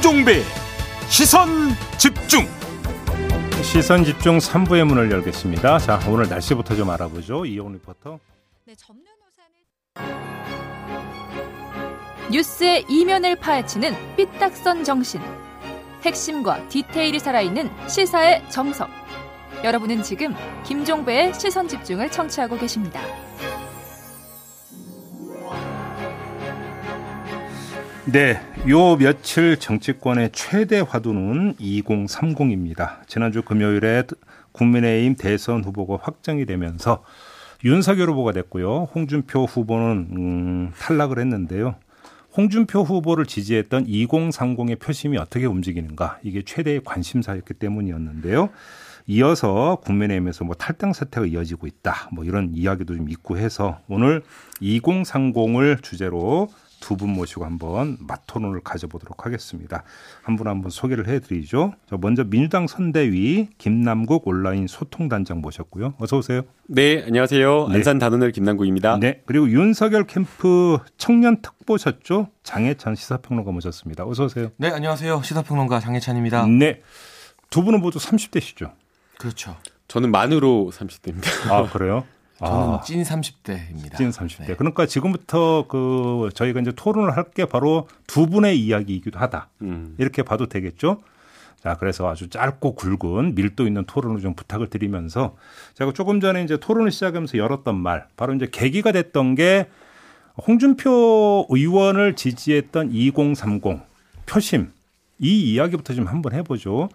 김종배 시선 집중 시선 집중 3부의 문을 열겠습니다. 자, 오늘 날씨부터 좀 알아보죠. 이용 리포터. 네, 접는 우산을 뉴스의 이면을 파헤치는 삐딱선 정신. 핵심과 디테일이 살아있는 시사의 정석. 여러분은 지금 김종배의 시선 집중을 청취하고 계십니다. 네, 요 며칠 정치권의 최대 화두는 2030입니다. 지난주 금요일에 국민의힘 대선 후보가 확정이 되면서 윤석열 후보가 됐고요. 홍준표 후보는 음, 탈락을 했는데요. 홍준표 후보를 지지했던 2030의 표심이 어떻게 움직이는가 이게 최대의 관심사였기 때문이었는데요. 이어서 국민의힘에서 뭐 탈당 사태가 이어지고 있다. 뭐 이런 이야기도 좀 있고 해서 오늘 2030을 주제로 두 분 모시고 한번 맞토론을 가져보도록 하겠습니다. 한분 한분 소개를 해드리죠. 먼저 민주당 선대위 김남국 온라인 소통단장 모셨고요. 어서 오세요. 네, 안녕하세요. 네. 안산 단원을 김남국입니다. 네, 그리고 윤석열 캠프 청년 특보셨죠? 장혜찬 시사평론가 모셨습니다. 어서 오세요. 네, 안녕하세요. 시사평론가 장혜찬입니다. 네, 두 분은 모두 30대시죠? 그렇죠. 저는 만으로 30대입니다. 아, 그래요? 저는 아, 찐 30대입니다. 찐 30대. 네. 그러니까 지금부터 그 저희가 이제 토론을 할 게 바로 두 분의 이야기이기도 하다. 음. 이렇게 봐도 되겠죠? 자, 그래서 아주 짧고 굵은 밀도 있는 토론을 좀 부탁을 드리면서 제가 조금 전에 이제 토론을 시작하면서 열었던 말, 바로 이제 계기가 됐던 게 홍준표 의원을 지지했던 2030 표심 이 이야기부터 좀 한번 해보죠.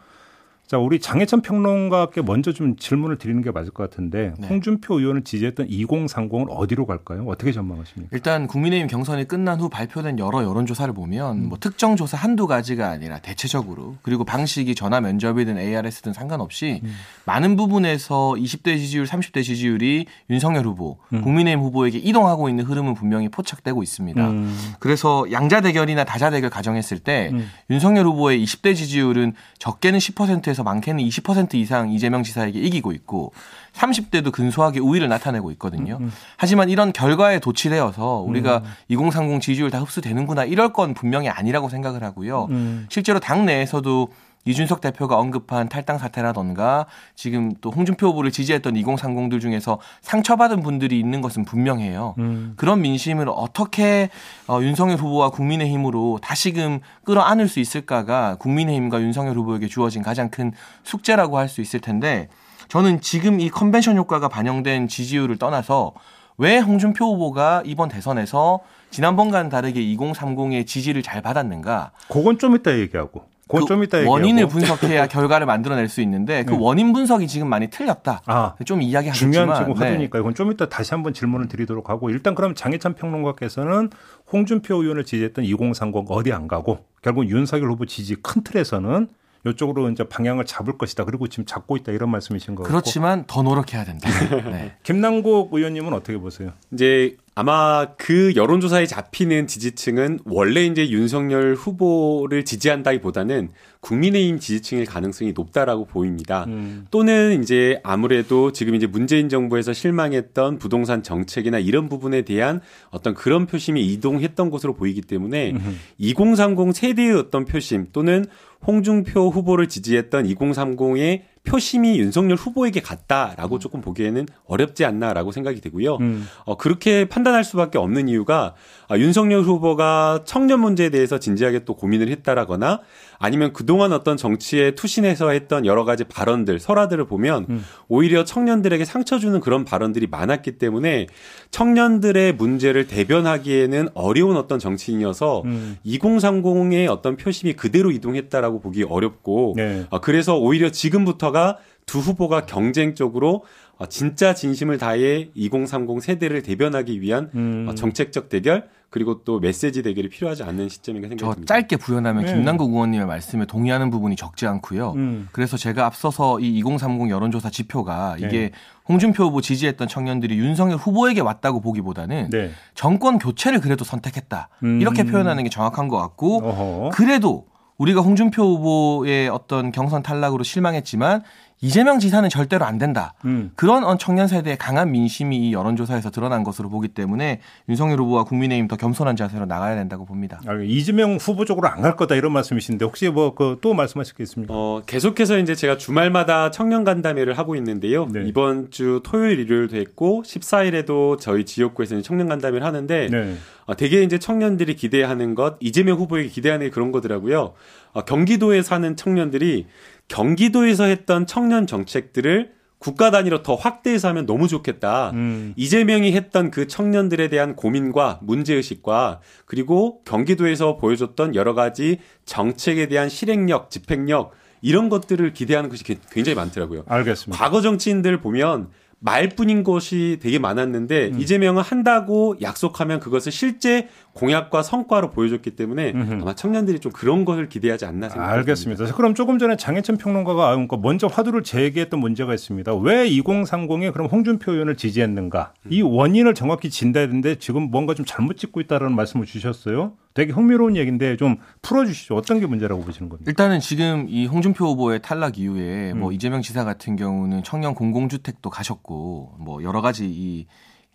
자, 우리 장혜천 평론가께 먼저 좀 질문을 드리는 게 맞을 것 같은데 네. 홍준표 의원을 지지했던 2030은 어디로 갈까요? 어떻게 전망하십니까? 일단 국민의힘 경선이 끝난 후 발표된 여러 여론조사를 보면 음. 뭐 특정 조사 한두 가지가 아니라 대체적으로 그리고 방식이 전화 면접이든 ARS든 상관없이 음. 많은 부분에서 20대 지지율, 30대 지지율이 윤석열 후보, 음. 국민의힘 후보에게 이동하고 있는 흐름은 분명히 포착되고 있습니다. 음. 그래서 양자 대결이나 다자 대결 가정했을 때 음. 윤석열 후보의 20대 지지율은 적게는 10%에서 에서 많게는 20% 이상 이재명 지사에게 이기고 있고 30대도 근소하게 우위를 나타내고 있거든요. 음, 음. 하지만 이런 결과에 도취되어서 우리가 음. 2030 지지율 다 흡수되는구나 이럴 건 분명히 아니라고 생각을 하고요. 음. 실제로 당 내에서도 이준석 대표가 언급한 탈당 사태라던가 지금 또 홍준표 후보를 지지했던 2030들 중에서 상처받은 분들이 있는 것은 분명해요. 음. 그런 민심을 어떻게 어, 윤석열 후보와 국민의힘으로 다시금 끌어안을 수 있을까가 국민의힘과 윤석열 후보에게 주어진 가장 큰 숙제라고 할 수 있을 텐데 저는 지금 이 컨벤션 효과가 반영된 지지율을 떠나서 왜 홍준표 후보가 이번 대선에서 지난번과는 다르게 2030의 지지를 잘 받았는가? 그건 좀 이따 얘기하고. 그건 좀 이따 원인을 분석해야 결과를 만들어낼 수 있는데 그 네. 원인 분석이 지금 많이 틀렸다. 아, 좀 이야기하겠지만 중요한 지금 화두니까 네. 이건 좀 이따 다시 한번 질문을 드리도록 하고 일단 그럼 장혜찬 평론가께서는 홍준표 의원을 지지했던 2030 어디 안 가고 결국 윤석열 후보 지지 큰 틀에서는 이쪽으로 이제 방향을 잡을 것이다. 그리고 지금 잡고 있다 이런 말씀이신 거고. 그렇지만 더 노력해야 된다. 네. 김남국 의원님은 어떻게 보세요? 이제 아마 그 여론조사에 잡히는 지지층은 원래 이제 윤석열 후보를 지지한다기보다는 국민의힘 지지층일 가능성이 높다라고 보입니다. 음. 또는 이제 아무래도 지금 이제 문재인 정부에서 실망했던 부동산 정책이나 이런 부분에 대한 어떤 그런 표심이 이동했던 것으로 보이기 때문에 음. 2030 세대의 어떤 표심 또는 홍준표 후보를 지지했던 2030의 표심이 윤석열 후보에게 갔다라고 음. 조금 보기에는 어렵지 않나라고 생각이 되고요. 음. 어, 그렇게 판단할 수밖에 없는 이유가 아, 윤석열 후보가 청년 문제에 대해서 진지하게 또 고민을 했다라거나 아니면 그동안 어떤 정치에 투신해서 했던 여러 가지 발언들, 설화들을 보면 음. 오히려 청년들에게 상처 주는 그런 발언들이 많았기 때문에 청년들의 문제를 대변하기에는 어려운 어떤 정치인이어서 음. 2030의 어떤 표심이 그대로 이동했다라고 보기 어렵고 네. 어, 그래서 오히려 지금부터 후보가 두 후보가 경쟁적으로 어, 진짜 진심을 다해 2030 세대를 대변하기 위한 음. 어, 정책적 대결 그리고 또 메시지 대결이 필요하지 않는 시점인가 생각합니다. 저 짧게 부연하면 네. 김남국 의원님의 말씀에 동의하는 부분이 적지 않고요. 음. 그래서 제가 앞서서 이 2030 여론조사 지표가 이게 네. 홍준표 후보 지지했던 청년들이 윤석열 후보에게 왔다고 보기보다는 네. 정권 교체를 그래도 선택했다 음. 이렇게 표현하는 게 정확한 것 같고 어허. 그래도 우리가 홍준표 후보의 어떤 경선 탈락으로 실망했지만 이재명 지사는 절대로 안 된다. 음. 그런 청년 세대의 강한 민심이 이 여론조사에서 드러난 것으로 보기 때문에 윤석열 후보와 국민의힘 더 겸손한 자세로 나가야 된다고 봅니다. 아, 이재명 후보 쪽으로 안 갈 거다 이런 말씀이신데 혹시 뭐그또 말씀하실 게 있습니까? 어, 계속해서 이제 제가 주말마다 청년 간담회를 하고 있는데요. 네. 이번 주 토요일, 일요일도 했고 14일에도 저희 지역구에서 청년 간담회를 하는데 네. 어, 되게 이제 청년들이 기대하는 것, 이재명 후보에게 기대하는 게 그런 거더라고요. 어, 경기도에 사는 청년들이 경기도에서 했던 청년 정책들을 국가 단위로 더 확대해서 하면 너무 좋겠다. 음. 이재명이 했던 그 청년들에 대한 고민과 문제의식과 그리고 경기도에서 보여줬던 여러 가지 정책에 대한 실행력, 집행력 이런 것들을 기대하는 것이 굉장히 많더라고요. 알겠습니다. 과거 정치인들 보면 말뿐인 것이 되게 많았는데 음. 이재명은 한다고 약속하면 그것을 실제 공약과 성과로 보여줬기 때문에 음흠. 아마 청년들이 좀 그런 것을 기대하지 않나 생각합니다. 알겠습니다. 자, 그럼 조금 전에 장혜천 평론가가 그러니까 먼저 화두를 제기했던 문제가 있습니다. 왜 2030에 그럼 홍준표 의원을 지지했는가? 이 원인을 정확히 진다야 되는데 지금 뭔가 좀 잘못 짚고 있다라는 말씀을 주셨어요. 되게 흥미로운 얘기인데 좀 풀어주시죠. 어떤 게 문제라고 보시는 겁니까? 일단은 지금 이 홍준표 후보의 탈락 이후에 뭐 음. 이재명 지사 같은 경우는 청년 공공주택도 가셨고 뭐 여러 가지 이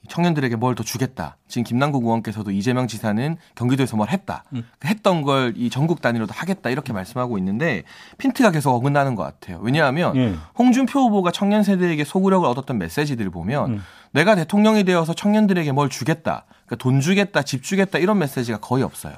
청년들에게 뭘 더 주겠다. 지금 김남국 의원께서도 이재명 지사는 경기도에서 뭘 했다. 음. 했던 걸 이 전국 단위로도 하겠다 이렇게 말씀하고 있는데 핀트가 계속 어긋나는 것 같아요. 왜냐하면 예. 홍준표 후보가 청년 세대에게 소구력을 얻었던 메시지들을 보면 음. 내가 대통령이 되어서 청년들에게 뭘 주겠다. 그러니까 돈 주겠다, 집 주겠다 이런 메시지가 거의 없어요.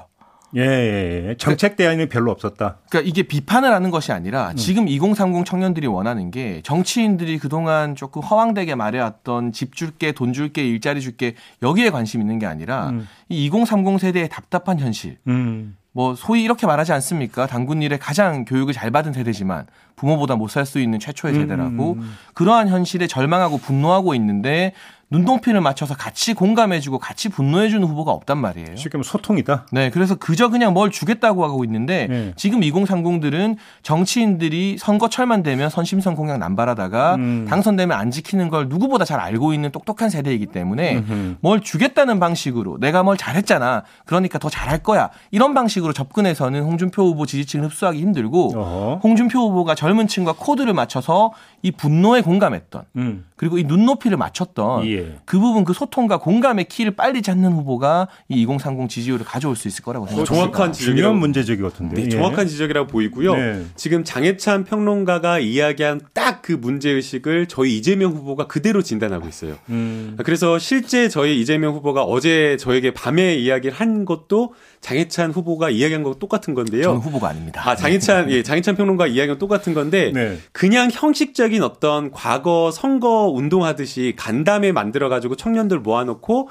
예, 예, 예. 정책 대안이 별로 없었다. 그러니까 이게 비판을 하는 것이 아니라 음. 지금 2030 청년들이 원하는 게 정치인들이 그동안 조금 허황되게 말해왔던 집 줄게, 돈 줄게, 일자리 줄게 여기에 관심 있는 게 아니라 음. 이2030 세대의 답답한 현실. 음. 뭐 소위 이렇게 말하지 않습니까? 당군 일에 가장 교육을 잘 받은 세대지만 부모보다 못 살 수 있는 최초의 세대라고 음. 그러한 현실에 절망하고 분노하고 있는데 눈높이를 맞춰서 같이 공감해주고 같이 분노해주는 후보가 없단 말이에요. 쉽게 말하면 소통이다. 네, 그래서 그저 그냥 뭘 주겠다고 하고 있는데 네. 지금 2030들은 정치인들이 선거철만 되면 선심성 공약 남발하다가 음. 당선되면 안 지키는 걸 누구보다 잘 알고 있는 똑똑한 세대이기 때문에 음흠. 뭘 주겠다는 방식으로 내가 뭘 잘했잖아. 그러니까 더 잘할 거야. 이런 방식으로 접근해서는 홍준표 후보 지지층을 흡수하기 힘들고 어허. 홍준표 후보가 젊은 층과 코드를 맞춰서 이 분노에 공감했던 음. 그리고 이 눈높이를 맞췄던 예. 그 부분 그 소통과 공감의 키를 빨리 잡는 후보가 이 2030 지지율을 가져올 수 있을 거라고 생각합니다. 정확한 중요한 지적이라고 문제적이 같은데. 네, 예. 정확한 지적이라고 보이고요. 네. 지금 장해찬 평론가가 이야기한 딱 그 문제 의식을 저희 이재명 후보가 그대로 진단하고 있어요. 음. 그래서 실제 저희 이재명 후보가 어제 저에게 밤에 이야기를 한 것도 장해찬 후보가 이야기한 거랑 똑같은 건데요. 저는 후보가 아닙니다. 아, 장해찬, 예, 장해찬 평론가 이야기랑 똑같은 건데, 네. 그냥 형식적인 어떤 과거 선거 운동하듯이 간담회 만들어가지고 청년들 모아놓고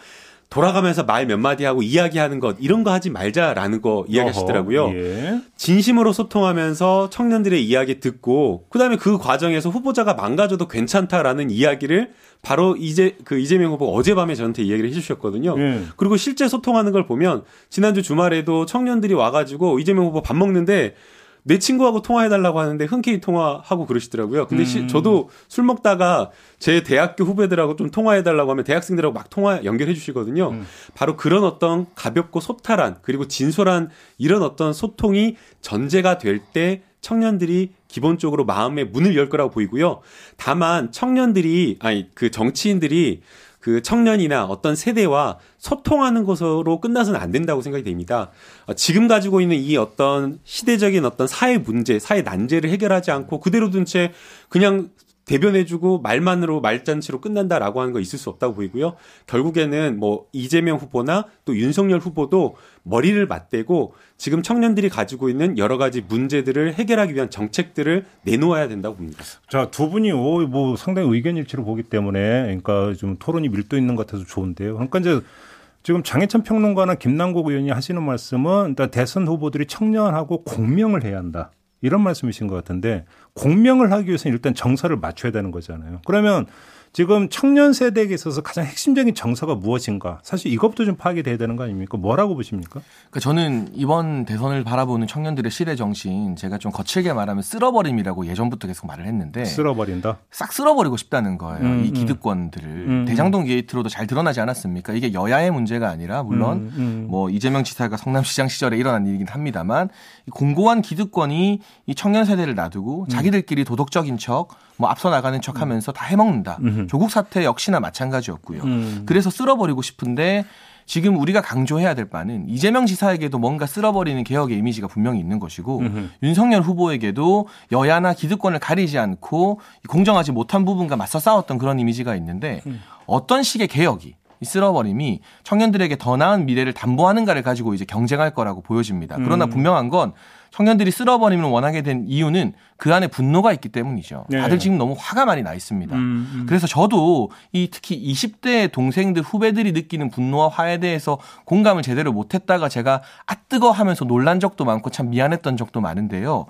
돌아가면서 말 몇 마디 하고 이야기하는 것, 이런 거 하지 말자라는 거 이야기하시더라고요. 어허, 예. 진심으로 소통하면서 청년들의 이야기 듣고, 그 다음에 그 과정에서 후보자가 망가져도 괜찮다라는 이야기를 바로 이제, 그 이재명 후보가 어젯밤에 저한테 이야기를 해주셨거든요. 예. 그리고 실제 소통하는 걸 보면 지난주 주말에도 청년들이 와가지고 이재명 후보 밥 먹는데 내 친구하고 통화해달라고 하는데 흔쾌히 통화하고 그러시더라고요. 근데 시- 음. 저도 술 먹다가 제 대학교 후배들하고 좀 통화해달라고 하면 대학생들하고 막 통화 연결해 주시거든요. 음. 바로 그런 어떤 가볍고 소탈한 그리고 진솔한 이런 어떤 소통이 전제가 될 때 청년들이 기본적으로 마음의 문을 열 거라고 보이고요. 다만 청년들이 아니 그 정치인들이 그 청년이나 어떤 세대와 소통하는 것으로 끝나서는 안 된다고 생각이 됩니다. 어, 지금 가지고 있는 이 어떤 시대적인 어떤 사회 문제, 사회 난제를 해결하지 않고 그대로 둔 채 그냥 대변해주고 말만으로 말잔치로 끝난다라고 하는 거 있을 수 없다고 보이고요. 결국에는 뭐 이재명 후보나 또 윤석열 후보도 머리를 맞대고 지금 청년들이 가지고 있는 여러 가지 문제들을 해결하기 위한 정책들을 내놓아야 된다고 봅니다. 자, 두 분이 오, 뭐 상당히 의견 일치를 보기 때문에 그러니까 좀 토론이 밀도 있는 것 같아서 좋은데요. 그러니까 이제 지금 장해찬 평론가나 김남국 의원이 하시는 말씀은 대선 후보들이 청년하고 공명을 해야 한다. 이런 말씀이신 것 같은데 공명을 하기 위해서는 일단 정서를 맞춰야 되는 거잖아요. 그러면 지금 청년 세대에게 있어서 가장 핵심적인 정서가 무엇인가? 사실 이것부터 좀 파악이 돼야 되는 거 아닙니까? 뭐라고 보십니까? 그러니까 저는 이번 대선을 바라보는 청년들의 시대 정신 제가 좀 거칠게 말하면 쓸어버림이라고 예전부터 계속 말을 했는데 쓸어버린다. 싹 쓸어버리고 싶다는 거예요. 음, 이 음. 기득권들을 음. 대장동 게이트로도 잘 드러나지 않았습니까? 이게 여야의 문제가 아니라 물론 음, 음. 뭐 이재명 지사가 성남시장 시절에 일어난 일이긴 합니다만 이 공고한 기득권이 이 청년 세대를 놔두고 자기들끼리 도덕적인 척, 뭐 앞서 나가는 척 하면서 다 해먹는다. 음흠. 조국 사태 역시나 마찬가지였고요. 음. 그래서 쓸어버리고 싶은데 지금 우리가 강조해야 될 바는 이재명 지사에게도 뭔가 쓸어버리는 개혁의 이미지가 분명히 있는 것이고 음흠. 윤석열 후보에게도 여야나 기득권을 가리지 않고 공정하지 못한 부분과 맞서 싸웠던 그런 이미지가 있는데 음. 어떤 식의 개혁이 이 쓸어버림이 청년들에게 더 나은 미래를 담보하는가를 가지고 이제 경쟁할 거라고 보여집니다. 그러나 음. 분명한 건 청년들이 쓸어버림을 원하게 된 이유는 그 안에 분노가 있기 때문이죠. 네. 다들 지금 너무 화가 많이 나 있습니다. 음, 음. 그래서 저도 이 특히 20대 동생들 후배들이 느끼는 분노와 화에 대해서 공감을 제대로 못했다가 제가 아 뜨거 하면서 놀란 적도 많고 참 미안했던 적도 많은데요.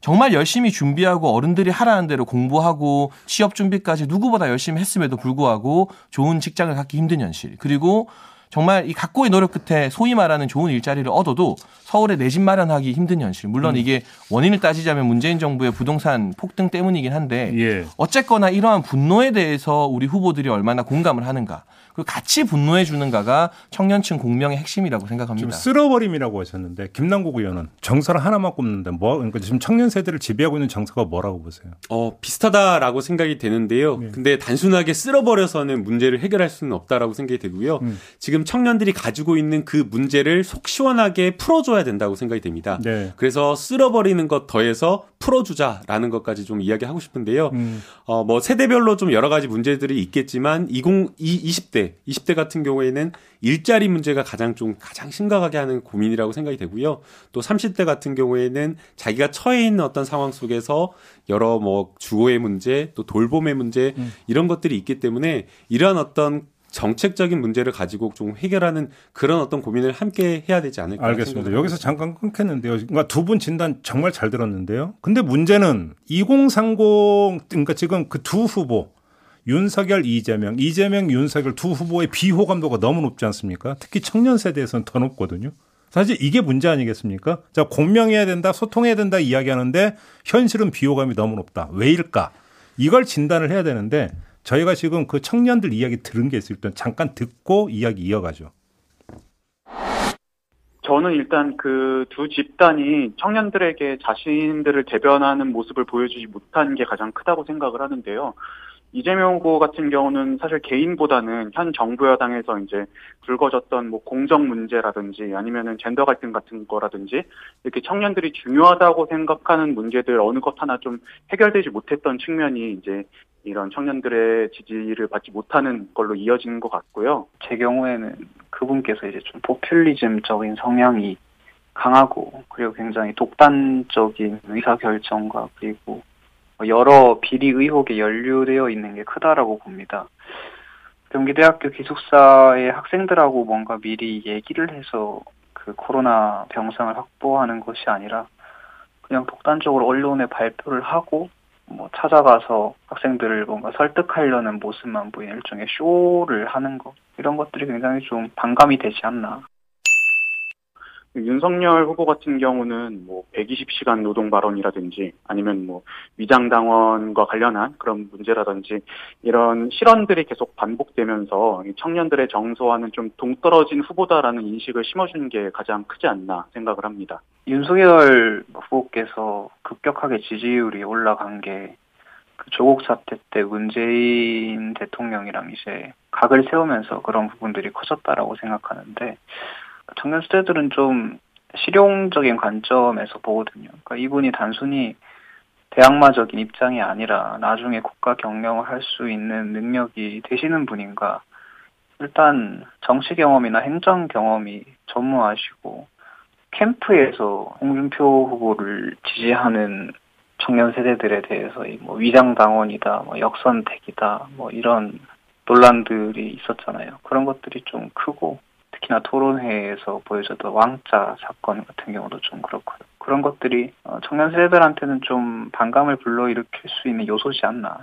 정말 열심히 준비하고 어른들이 하라는 대로 공부하고 취업 준비까지 누구보다 열심히 했음에도 불구하고 좋은 직장을 갖기 힘든 현실. 그리고 정말 이 각고의 노력 끝에 소위 말하는 좋은 일자리를 얻어도 서울에 내 집 마련하기 힘든 현실. 물론 이게 원인을 따지자면 문재인 정부의 부동산 폭등 때문이긴 한데 예. 어쨌거나 이러한 분노에 대해서 우리 후보들이 얼마나 공감을 하는가 그리고 같이 분노해 주는가가 청년층 공명의 핵심이라고 지금 생각합니다. 쓸어버림이라고 하셨는데 김남국 의원은 정서를 하나만 꼽는데 뭐 그러니까 지금 청년 세대를 지배하고 있는 정서가 뭐라고 보세요? 어, 비슷하다라고 생각이 되는데요. 네. 근데 단순하게 쓸어버려서는 문제를 해결할 수는 없다라고 생각이 되고요. 음. 지금 청년들이 가지고 있는 그 문제를 속 시원하게 풀어줘야 된다고 생각이 됩니다. 네. 그래서 쓸어버리는 것 더해서 풀어주자라는 것까지 좀 이야기하고 싶은데요. 음. 어, 뭐 세대별로 좀 여러 가지 문제들이 있겠지만 20, 20대, 20대 같은 경우에는 일자리 문제가 가장 좀 가장 심각하게 하는 고민이라고 생각이 되고요. 또 30대 같은 경우에는 자기가 처해 있는 어떤 상황 속에서 여러 뭐 주거의 문제, 또 돌봄의 문제 음. 이런 것들이 있기 때문에 이러한 어떤 정책적인 문제를 가지고 좀 해결하는 그런 어떤 고민을 함께 해야 되지 않을까 알겠습니다. 여기서 잠깐 끊겠는데요. 그러니까 두 분 진단 정말 잘 들었는데요. 근데 문제는 2030 그러니까 지금 그 두 후보 윤석열, 이재명, 이재명, 윤석열 두 후보의 비호감도가 너무 높지 않습니까? 특히 청년 세대에서는 더 높거든요. 사실 이게 문제 아니겠습니까? 자, 공명해야 된다, 소통해야 된다 이야기하는데 현실은 비호감이 너무 높다. 왜일까? 이걸 진단을 해야 되는데 저희가 지금 그 청년들 이야기 들은 게 있을 때 잠깐 듣고 이야기 이어가죠. 저는 일단 그 두 집단이 청년들에게 자신들을 대변하는 모습을 보여주지 못한 게 가장 크다고 생각을 하는데요. 이재명 후보 같은 경우는 사실 개인보다는 현 정부 여당에서 이제 불거졌던 뭐 공정 문제라든지 아니면은 젠더 갈등 같은 거라든지 이렇게 청년들이 중요하다고 생각하는 문제들 어느 것 하나 좀 해결되지 못했던 측면이 이제 이런 청년들의 지지를 받지 못하는 걸로 이어지는 것 같고요. 제 경우에는 그분께서 이제 좀 포퓰리즘적인 성향이 강하고 그리고 굉장히 독단적인 의사결정과 그리고 여러 비리 의혹에 연루되어 있는 게 크다라고 봅니다. 경기대학교 기숙사의 학생들하고 뭔가 미리 얘기를 해서 그 코로나 병상을 확보하는 것이 아니라 그냥 독단적으로 언론에 발표를 하고 뭐 찾아가서 학생들을 뭔가 설득하려는 모습만 보이는 일종의 쇼를 하는 것 이런 것들이 굉장히 좀 반감이 되지 않나 윤석열 후보 같은 경우는 뭐 120시간 노동 발언이라든지 아니면 뭐 위장 당원과 관련한 그런 문제라든지 이런 실언들이 계속 반복되면서 이 청년들의 정서와는 좀 동떨어진 후보다라는 인식을 심어주는 게 가장 크지 않나 생각을 합니다. 윤석열 후보께서 급격하게 지지율이 올라간 게 그 조국 사태 때 문재인 대통령이랑 이제 각을 세우면서 그런 부분들이 커졌다라고 생각하는데 청년 세대들은 좀 실용적인 관점에서 보거든요. 그러니까 이분이 단순히 대항마적인 입장이 아니라 나중에 국가 경영을 할 수 있는 능력이 되시는 분인가. 일단 정치 경험이나 행정 경험이 전무하시고 캠프에서 홍준표 후보를 지지하는 청년 세대들에 대해서 뭐 위장 당원이다, 뭐 역선택이다, 뭐 이런 논란들이 있었잖아요. 그런 것들이 좀 크고 특히나 토론회에서 보여줬던 왕자 사건 같은 경우도 좀 그렇고요. 그런 것들이 청년 세대들한테는 좀 반감을 불러일으킬 수 있는 요소지 않나.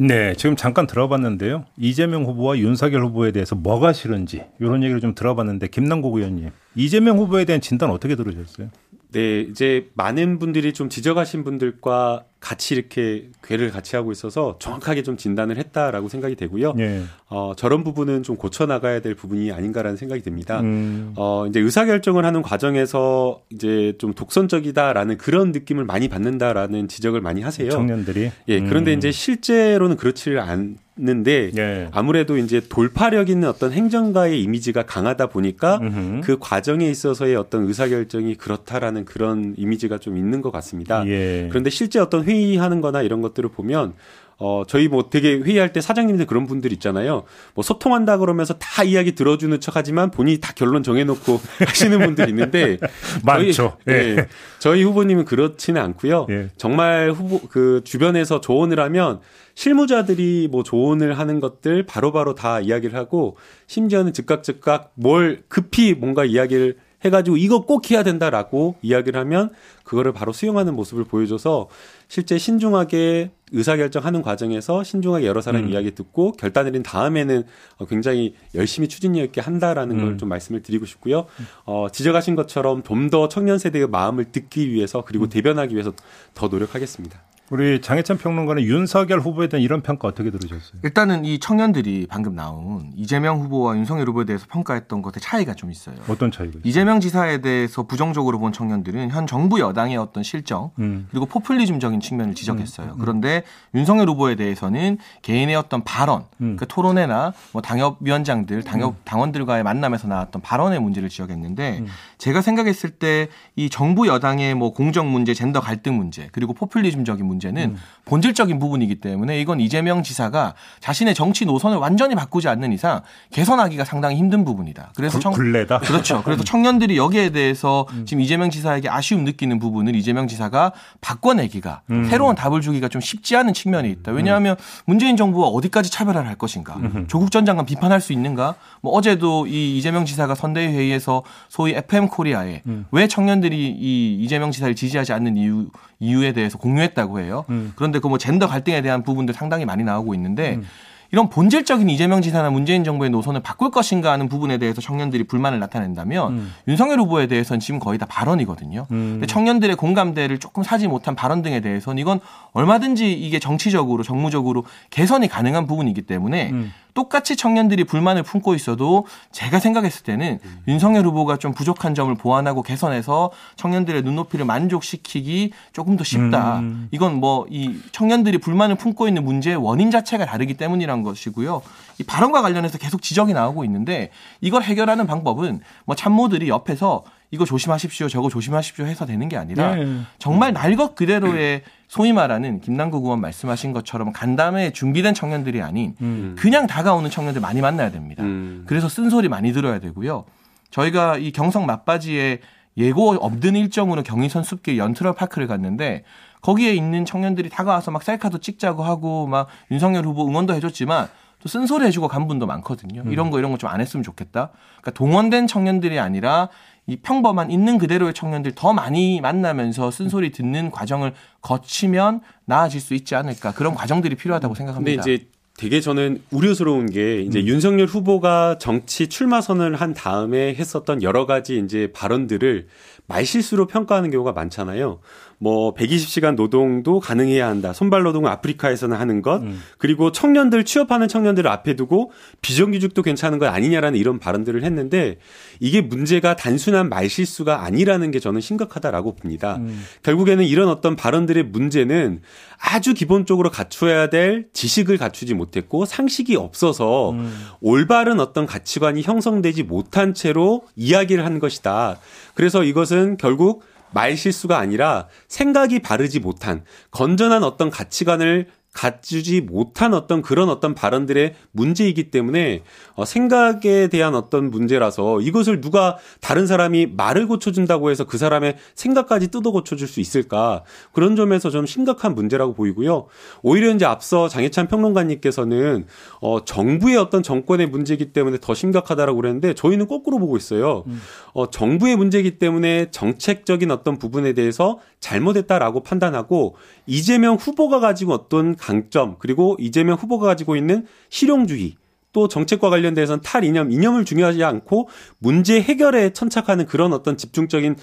네, 지금 잠깐 들어봤는데요. 이재명 후보와 윤석열 후보에 대해서 뭐가 싫은지 이런 얘기를 좀 들어봤는데 김남국 의원님, 이재명 후보에 대한 진단 어떻게 들으셨어요? 네, 이제 많은 분들이 좀 지적하신 분들과 같이 이렇게 괴를 같이 하고 있어서 정확하게 좀 진단을 했다라고 생각이 되고요. 예. 어, 저런 부분은 좀 고쳐 나가야 될 부분이 아닌가라는 생각이 듭니다. 음. 어, 이제 의사 결정을 하는 과정에서 이제 좀 독선적이다라는 그런 느낌을 많이 받는다라는 지적을 많이 하세요. 청년들이. 예, 그런데 음. 이제 실제로는 그렇지를 않 는데 예. 아무래도 이제 돌파력 있는 어떤 행정가의 이미지가 강하다 보니까 음흠. 그 과정에 있어서의 어떤 의사결정이 그렇다라는 그런 이미지가 좀 있는 것 같습니다. 예. 그런데 실제 어떤 회의하는 거나 이런 것들을 보면 어, 저희 뭐 되게 회의할 때 사장님들 그런 분들 있잖아요. 뭐 소통한다 그러면서 다 이야기 들어주는 척 하지만 본인이 다 결론 정해놓고 하시는 분들 있는데. 많죠. 저희, 예. 예. 저희 후보님은 그렇지는 않고요. 예. 정말 후보, 그 주변에서 조언을 하면 실무자들이 뭐 조언을 하는 것들 바로바로 다 이야기를 하고 심지어는 즉각 즉각 뭘 급히 뭔가 이야기를 해가지고 이거 꼭 해야 된다라고 이야기를 하면 그거를 바로 수용하는 모습을 보여줘서 실제 신중하게 의사결정하는 과정에서 신중하게 여러 사람 음. 이야기 듣고 결단 내린 다음에는 어, 굉장히 열심히 추진력 있게 한다라는 음. 걸좀 말씀을 드리고 싶고요. 어, 지적하신 것처럼 좀 더 청년 세대의 마음을 듣기 위해서 그리고 음. 대변하기 위해서 더 노력하겠습니다. 우리 장혜찬 평론가는 윤석열 후보에 대한 이런 평가 어떻게 들으셨어요? 일단은 이 청년들이 방금 나온 이재명 후보와 윤석열 후보에 대해서 평가했던 것의 차이가 좀 있어요. 어떤 차이가? 이재명 지사에 대해서 부정적으로 본 청년들은 현 정부 여당의 어떤 실정 음. 그리고 포퓰리즘적인 측면을 지적했어요. 그런데 윤석열 후보에 대해서는 개인의 어떤 발언, 음. 그 토론회나 뭐 당협위원장들, 당협 당원들과의 만남에서 나왔던 발언의 문제를 지적했는데 음. 제가 생각했을 때 이 정부 여당의 뭐 공정 문제, 젠더 갈등 문제, 그리고 포퓰리즘적인 문제 는 음. 본질적인 부분이기 때문에 이건 이재명 지사가 자신의 정치 노선을 완전히 바꾸지 않는 이상 개선하기가 상당히 힘든 부분이다. 그래서 청, 굴레다. 그렇죠. 그래서 청년들이 여기에 대해서 음. 지금 이재명 지사에게 아쉬움 느끼는 부분을 이재명 지사가 바꿔내기가 음. 새로운 답을 주기가 좀 쉽지 않은 측면이 있다. 왜냐하면 문재인 정부가 어디까지 차별화를 할 것인가? 조국 전 장관 비판할 수 있는가? 뭐 어제도 이 이재명 지사가 선대위 회의에서 소위 FM 코리아에 음. 왜 청년들이 이 이재명 지사를 지지하지 않는 이유 이유에 대해서 공유했다고 해요. 음. 그런데 그 뭐 젠더 갈등에 대한 부분들 상당히 많이 나오고 있는데 이런 본질적인 이재명 지사나 문재인 정부의 노선을 바꿀 것인가 하는 부분에 대해서 청년들이 불만을 나타낸다면 음. 윤석열 후보에 대해서는 지금 거의 다 발언이거든요. 음. 근데 청년들의 공감대를 조금 사지 못한 발언 등에 대해서는 이건 얼마든지 이게 정치적으로 정무적으로 개선이 가능한 부분이기 때문에 음. 똑같이 청년들이 불만을 품고 있어도 제가 생각했을 때는 윤석열 후보가 좀 부족한 점을 보완하고 개선해서 청년들의 눈높이를 만족시키기 조금 더 쉽다. 음. 이건 뭐 이 청년들이 불만을 품고 있는 문제의 원인 자체가 다르기 때문이란 것이고요. 이 발언과 관련해서 계속 지적이 나오고 있는데 이걸 해결하는 방법은 뭐 참모들이 옆에서 이거 조심하십시오, 저거 조심하십시오 해서 되는 게 아니라 네. 정말 날것 그대로의 소위 말하는 김남국 의원 말씀하신 것처럼 간담회 준비된 청년들이 아닌 음. 그냥 다가오는 청년들 많이 만나야 됩니다. 음. 그래서 쓴소리 많이 들어야 되고요. 저희가 이 경성 맞바지에 예고 없는 일정으로 경의선 숲길 연트럴 파크를 갔는데 거기에 있는 청년들이 다가와서 막 셀카도 찍자고 하고 막 윤석열 후보 응원도 해줬지만 또 쓴소리 해주고 간 분도 많거든요. 이런 거 이런 거 좀 안 했으면 좋겠다. 그러니까 동원된 청년들이 아니라 이 평범한 있는 그대로의 청년들 더 많이 만나면서 쓴소리 듣는 과정을 거치면 나아질 수 있지 않을까 그런 과정들이 필요하다고 근데 생각합니다. 이제 되게 저는 우려스러운 게 이제 음. 윤석열 후보가 정치 출마 선언을 한 다음에 했었던 여러 가지 이제 발언들을 말실수로 평가하는 경우가 많잖아요. 뭐 120시간 노동도 가능해야 한다. 손발 노동은 아프리카에서는 하는 것. 음. 그리고 청년들 취업하는 청년들을 앞에 두고 비정규직도 괜찮은 것 아니냐라는 이런 발언들을 했는데 이게 문제가 단순한 말실수가 아니라는 게 저는 심각하다라고 봅니다. 음. 결국에는 이런 어떤 발언들의 문제는 아주 기본적으로 갖춰야 될 지식을 갖추지 못했고 상식이 없어서 음. 올바른 어떤 가치관이 형성되지 못한 채로 이야기를 한 것이다. 그래서 이것은 결국 말 실수가 아니라 생각이 바르지 못한 건전한 어떤 가치관을 갖추지 못한 어떤 그런 어떤 발언들의 문제이기 때문에 어, 생각에 대한 어떤 문제라서 이것을 누가 다른 사람이 말을 고쳐준다고 해서 그 사람의 생각까지 뜯어 고쳐줄 수 있을까 그런 점에서 좀 심각한 문제라고 보이고요. 오히려 이제 앞서 장혜찬 평론가님께서는 어, 정부의 어떤 정권의 문제이기 때문에 더 심각하다라고 그랬는데 저희는 거꾸로 보고 있어요. 어, 정부의 문제이기 때문에 정책적인 어떤 부분에 대해서 잘못했다라고 판단하고 이재명 후보가 가지고 어떤 강점 그리고 이재명 후보가 가지고 있는 실용주의 또 정책과 관련돼서는 탈이념, 이념을 중요하지 않고 문제 해결에 천착하는 그런 어떤 집중적인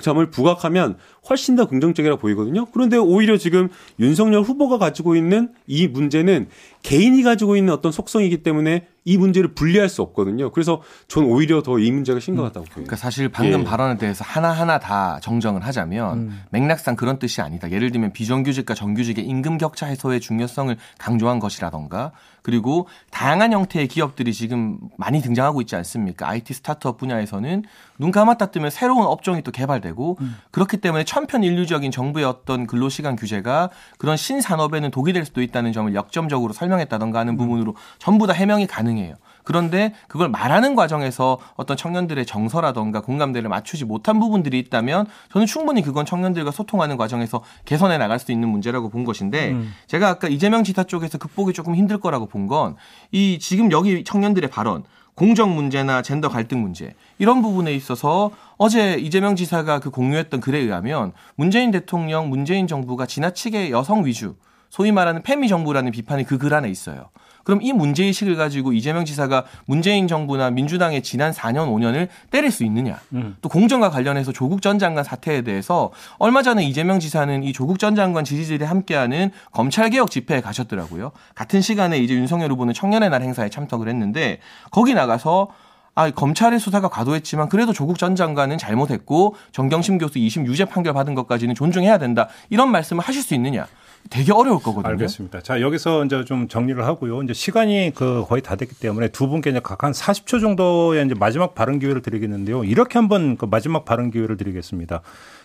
점을 부각하면 훨씬 더 긍정적이라 보이거든요. 그런데 오히려 지금 윤석열 후보가 가지고 있는 이 문제는 개인이 가지고 있는 어떤 속성이기 때문에 이 문제를 분리할 수 없거든요. 그래서 전 오히려 더 이 문제가 심각하다고 보여요. 그러니까 사실 방금 예. 발언에 대해서 하나하나 다 정정을 하자면 음. 맥락상 그런 뜻이 아니다. 예를 들면 비정규직과 정규직의 임금 격차 해소의 중요성을 강조한 것이라던가 그리고 다양한 형태의 기업들이 지금 많이 등장하고 있지 않습니까? IT 스타트업 분야에서는 눈 감았다 뜨면 새로운 업종이 또 개발되고 그렇기 때문에 천편일률적인 정부의 어떤 근로시간 규제가 그런 신산업에는 독이 될 수도 있다는 점을 역점적으로 설명했다던가 하는 부분으로 전부 다 해명이 가능해요. 그런데 그걸 말하는 과정에서 어떤 청년들의 정서라던가 공감대를 맞추지 못한 부분들이 있다면 저는 충분히 그건 청년들과 소통하는 과정에서 개선해 나갈 수 있는 문제라고 본 것인데 제가 아까 이재명 지사 쪽에서 극복이 조금 힘들 거라고 본 건 이 지금 여기 청년들의 발언 공정 문제나 젠더 갈등 문제 이런 부분에 있어서 어제 이재명 지사가 그 공유했던 글에 의하면 문재인 대통령, 문재인 정부가 지나치게 여성 위주 소위 말하는 페미 정부라는 비판이 그 글 안에 있어요. 그럼 이 문제의식을 가지고 이재명 지사가 문재인 정부나 민주당의 지난 4년, 5년을 때릴 수 있느냐. 또 공정과 관련해서 조국 전 장관 사태에 대해서 얼마 전에 이재명 지사는 이 조국 전 장관 지지들이 함께하는 검찰개혁 집회에 가셨더라고요. 같은 시간에 이제 윤석열 후보는 청년의 날 행사에 참석을 했는데 거기 나가서 아, 검찰의 수사가 과도했지만 그래도 조국 전 장관은 잘못했고 정경심 교수 2심 유죄 판결 받은 것까지는 존중해야 된다. 이런 말씀을 하실 수 있느냐? 되게 어려울 거거든요. 알겠습니다. 자, 여기서 이제 좀 정리를 하고요. 이제 시간이 그 거의 다 됐기 때문에 두 분께 이제 각 한 40초 정도의 이제 마지막 발언 기회를 드리겠는데요. 이렇게 한번 그 마지막 발언 기회를 드리겠습니다.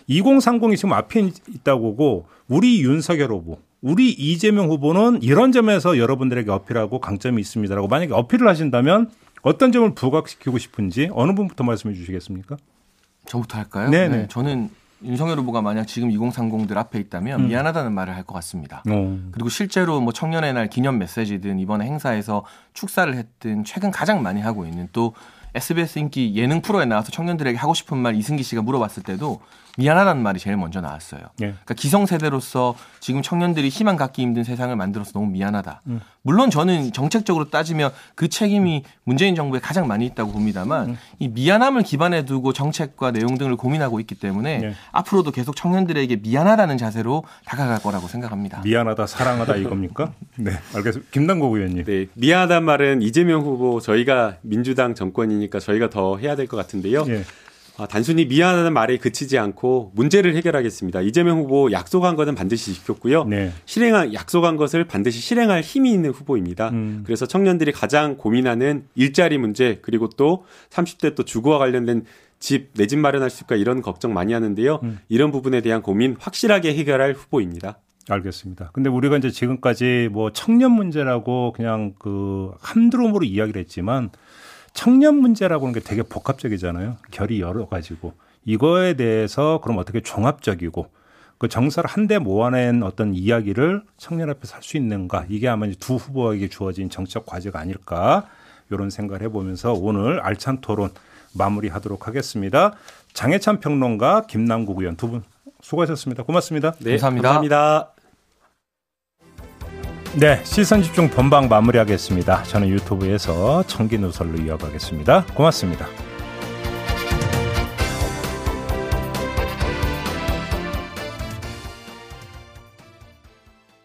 2030이 지금 앞에 있다고 보고 우리 윤석열 후보, 우리 이재명 후보는 이런 점에서 여러분들에게 어필하고 강점이 있습니다라고 만약에 어필을 하신다면 어떤 점을 부각시키고 싶은지 어느 분부터 말씀해 주시겠습니까? 저부터 할까요? 네네. 네, 저는 윤석열 후보가 만약 지금 2030들 앞에 있다면 음. 미안하다는 말을 할 것 같습니다. 어. 그리고 실제로 뭐 청년의 날 기념 메시지든 이번에 행사에서 축사를 했든 최근 가장 많이 하고 있는 또 SBS 인기 예능 프로에 나와서 청년들에게 하고 싶은 말 이승기 씨가 물어봤을 때도 미안하다는 말이 제일 먼저 나왔어요. 예. 그러니까 기성세대로서 지금 청년들이 희망 갖기 힘든 세상을 만들어서 너무 미안하다. 음. 물론 저는 정책적으로 따지면 그 책임이 문재인 정부에 가장 많이 있다고 봅니다만 음. 이 미안함을 기반에 두고 정책과 내용 등을 고민하고 있기 때문에 예. 앞으로도 계속 청년들에게 미안하다는 자세로 다가갈 거라고 생각합니다. 미안하다, 사랑하다 이겁니까? 네, 알겠습니다. 김남국 의원님. 네, 미안하단 말은 이재명 후보 저희가 민주당 정권이니까 저희가 더 해야 될 것 같은데요. 예. 아, 단순히 미안하다는 말에 그치지 않고 문제를 해결하겠습니다. 이재명 후보 약속한 것은 반드시 지켰고요. 네. 실행한 약속한 것을 반드시 실행할 힘이 있는 후보입니다. 음. 그래서 청년들이 가장 고민하는 일자리 문제 그리고 또 30대 또 주거와 관련된 집 내 집 마련할 수 있을까 이런 걱정 많이 하는데요. 음. 이런 부분에 대한 고민 확실하게 해결할 후보입니다. 알겠습니다. 근데 우리가 이제 지금까지 뭐 청년 문제라고 그냥 그 함드롬으로 이야기를 했지만 청년 문제라고 하는 게 되게 복합적이잖아요. 결이 여러 가지고 이거에 대해서 그럼 어떻게 종합적이고 그 정서를 한데 모아낸 어떤 이야기를 청년 앞에서 할 수 있는가 이게 아마 이제 두 후보에게 주어진 정책 과제가 아닐까 이런 생각을 해보면서 오늘 알찬 토론 마무리하도록 하겠습니다. 장해찬 평론가 김남국 의원 두 분 수고하셨습니다. 고맙습니다. 네, 감사합니다. 감사합니다. 네, 시선 집중 본방 마무리하겠습니다. 저는 유튜브에서 청기 누설로 이어가겠습니다. 고맙습니다.